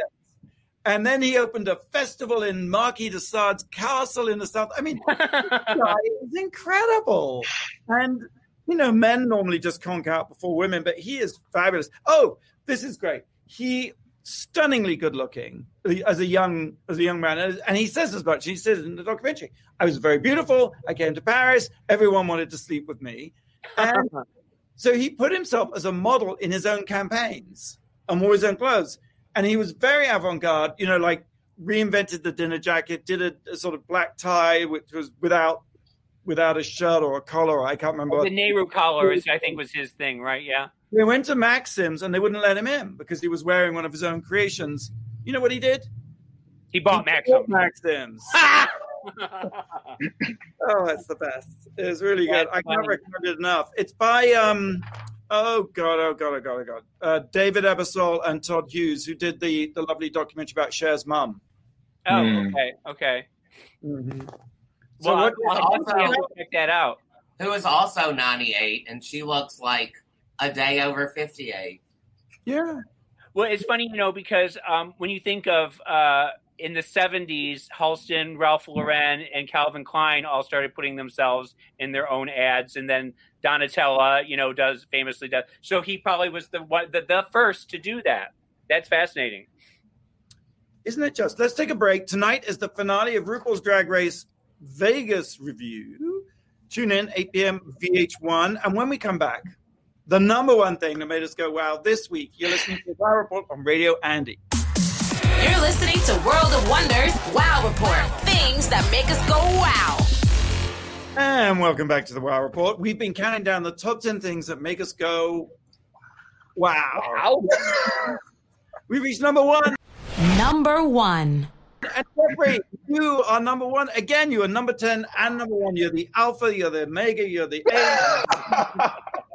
And then he opened a festival in Marquis de Sade's castle in the south. I mean, guy is incredible. And, you know, men normally just conk out before women, but he is fabulous. Oh, this is great. He stunningly good looking as a young as a young man. And he says as much. He says in the documentary i was very beautiful. I came to paris. Everyone wanted to sleep with me. And so he put himself as a model in his own campaigns and wore his own clothes. And he was very avant-garde you know like reinvented the dinner jacket did a, a sort of black tie which was without without a shirt or a collar. I can't remember the Nehru collar is, I think, was his thing, right? Yeah. They went to Maxim's and they wouldn't let him in because he was wearing one of his own creations. You know what he did? He bought He Maxim. bought Maxim's. oh, that's the best. It was really good. That's I can't funny. recommend it enough. It's by um oh god, oh god, oh god, oh god. Uh, David Ebersole and Todd Hughes, who did the the lovely documentary about Cher's mum. oh, Hmm. okay, okay. So Well, what- I'll, I'll definitely have to check that out. Who is also 98, and she looks like a day over 58. yeah. Well, it's funny, you know, because um, when you think of uh, in the 70s, Halston, Ralph Lauren, and Calvin Klein all started putting themselves in their own ads. And then Donatella, you know, does famously does. So he probably was the one, the, the first to do that. That's fascinating. Isn't it just? Let's take a break. Tonight is the finale of RuPaul's Drag Race Vegas Revue. Tune in 8 p.m. VH1. And when we come back, the number one thing that made us go wow this week, you're listening to the Wow Report on Radio Andy. You're listening to World of Wonders Wow Report. Things that make us go wow. And welcome back to the Wow Report. We've been counting down the top 10 things that make us go wow. We reached number one. Number one. And Jeffrey, you are number one. Again, you are number 10 and number one. You're the alpha, you're the omega, you're the A.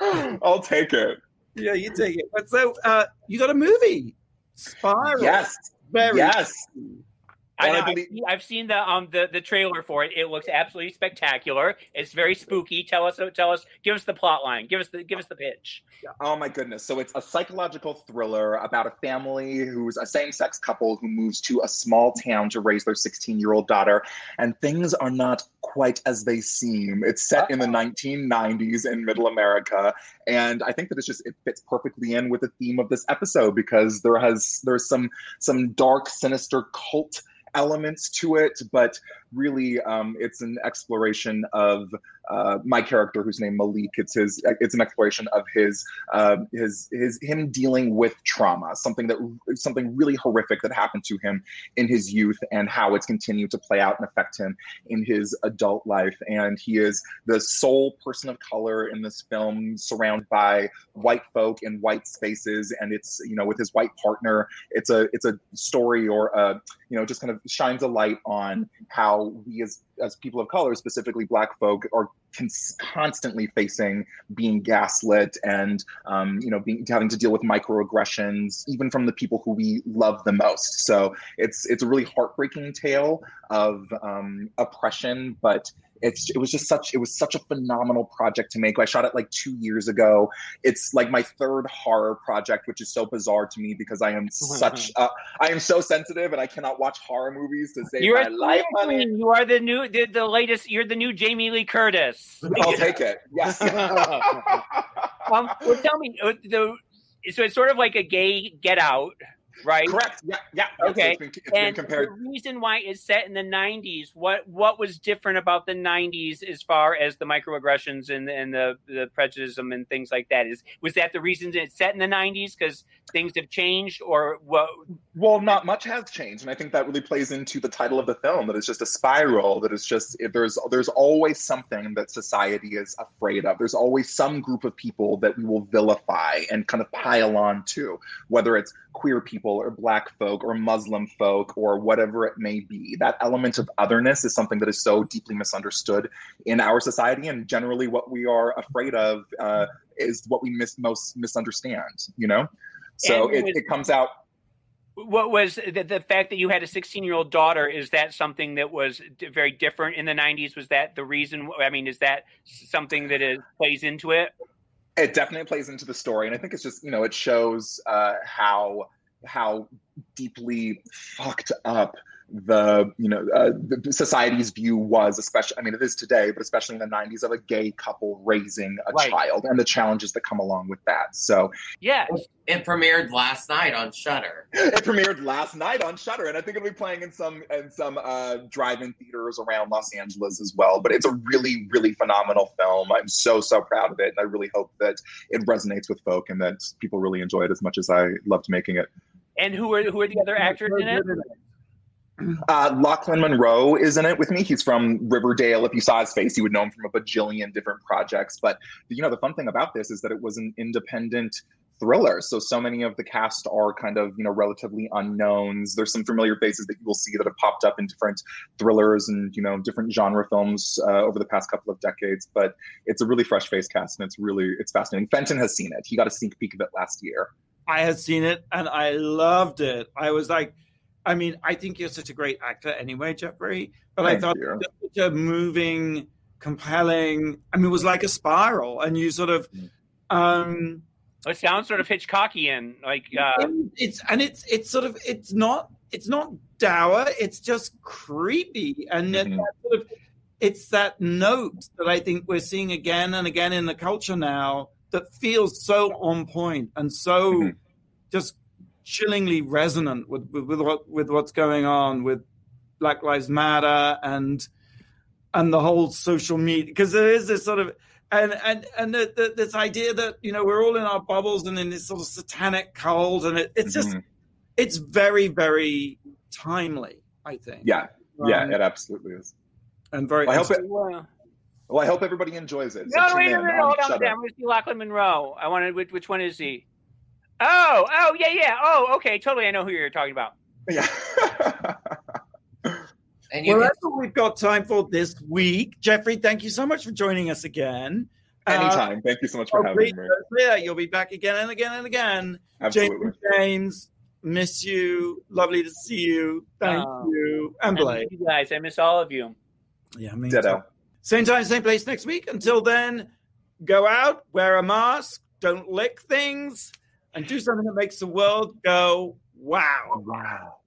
I'll take it. yeah, you take it. But so uh, you got a movie, Spiral. Yes. Very Yes. I know. I I've, believe- seen, I've seen the um the, the trailer for it. It looks absolutely spectacular. It's very spooky. Tell us tell us give us the plot line. Give us the give us the pitch. Oh my goodness. So it's a psychological thriller about a family who's a same sex couple who moves to a small town to raise their 16 year old daughter. And things are not quite as they seem. It's set in the 1990s in middle America. And I think that it's just, it fits perfectly in with the theme of this episode because there has, there's some, some dark, sinister cult elements to it, but really um, it's an exploration of uh, my character who's named Malik. It's his it's an exploration of his uh, his his him dealing with trauma, something that something really horrific that happened to him in his youth, and how it's continued to play out and affect him in his adult life. And he is the sole person of color in this film, surrounded by white folk in white spaces, and it's you know with his white partner. It's a it's a story or a you know just kind of shines a light on how we as as people of color, specifically Black folk, are constantly facing being gaslit and um, you know being having to deal with microaggressions, even from the people who we love the most. So it's it's a really heartbreaking tale of um, oppression, but it's it was just such it was such a phenomenal project to make. I shot it like two years ago. It's like my third horror project, which is so bizarre to me because I am such uh, I am so sensitive and I cannot watch horror movies to save You're my life, honey. You are the new, the, the latest. You're the new Jamie Lee Curtis. I'll take it. Yes. Um, well, tell me, uh, the so it's sort of like a gay Get Out, right? Correct. Yeah. Yeah. Okay. It's been, it's And compared. the reason why it's set in the '90s, what what was different about the '90s as far as the microaggressions and and the the prejudice and things like that? Is was that the reason that it's set in the '90s because things have changed, or what? Well, not much has changed, and I think that really plays into the title of the film. That it's just a spiral. That it's just there's there's always something that society is afraid of. There's always some group of people that we will vilify and kind of pile on to, whether it's queer people or black folk or Muslim folk or whatever it may be. That element of otherness is something that is so deeply misunderstood in our society, and generally, what we are afraid of uh, is what we mis- most misunderstand. You know, so it, with- it comes out What was the, the fact that you had a 16 year old daughter? Is that something that was d- very different in the 90s? Was that the reason? I mean, is that something that is, plays into it? It definitely plays into the story and i think it's just you know it shows uh, how how deeply fucked up the you know uh, the society's view was especially i mean it is today but especially in the 90s of a gay couple raising a Right. child and the challenges that come along with that so yeah It premiered last night on Shudder. it premiered last night on Shudder, and I think it'll be playing in some in some uh, drive-in theaters around Los Angeles as well. But it's a really, really phenomenal film. I'm so so proud of it, and I really hope that it resonates with folk and that people really enjoy it as much as I loved making it. And who are who are the other actors in it? Uh, Lochlyn Munro is in it with me. He's from Riverdale. If you saw his face, you would know him from a bajillion different projects. But you know, the fun thing about this is that it was an independent thriller. So so many of the cast are kind of you know relatively unknowns. There's some familiar faces that you will see that have popped up in different thrillers and you know different genre films uh, over the past couple of decades. But it's a really fresh face cast, and it's really it's fascinating. Fenton has seen it. He got a sneak peek of it last year. I had seen it and I loved it. I was like, I mean, I think you're such a great actor anyway, Jeffrey. But I thought you. it was such a moving, compelling. I mean, it was like a spiral, and you sort of. um It sounds sort of Hitchcockian, like uh, it's and it's it's sort of it's not it's not dour it's just creepy and then Mhm. that sort of it's that note that i think we're seeing again and again in the culture now that feels so on point and so Mhm. just chillingly resonant with, with with what with what's going on with black lives matter and and the whole social media because there is this sort of and and and the, the, this idea that you know we're all in our bubbles and in this sort of satanic cult and it, it's just Mhm. it's very very timely i think Yeah, yeah, Um, it absolutely is. and very I hope it- well, Well, I hope everybody enjoys it. So no, tune wait, in no, no, on no, hold on, Shudder. I'm going to see Lochlyn Munro. I wanted which, which one is he? Oh, oh, yeah, yeah. Oh, okay, totally. I know who you're talking about. Yeah. And you well that's all we've got time for this week jeffrey thank you so much for joining us again Uh, Anytime. Thank you so much for oh, having please, me. yeah you'll be back again and again and again Absolutely. james james miss you lovely to see you thank Oh. you and I blake miss you guys, I miss all of you. yeah me Ditto. too. Same time, same place next week. Until then, go out, wear a mask, don't lick things, and do something that makes the world go wow. Wow.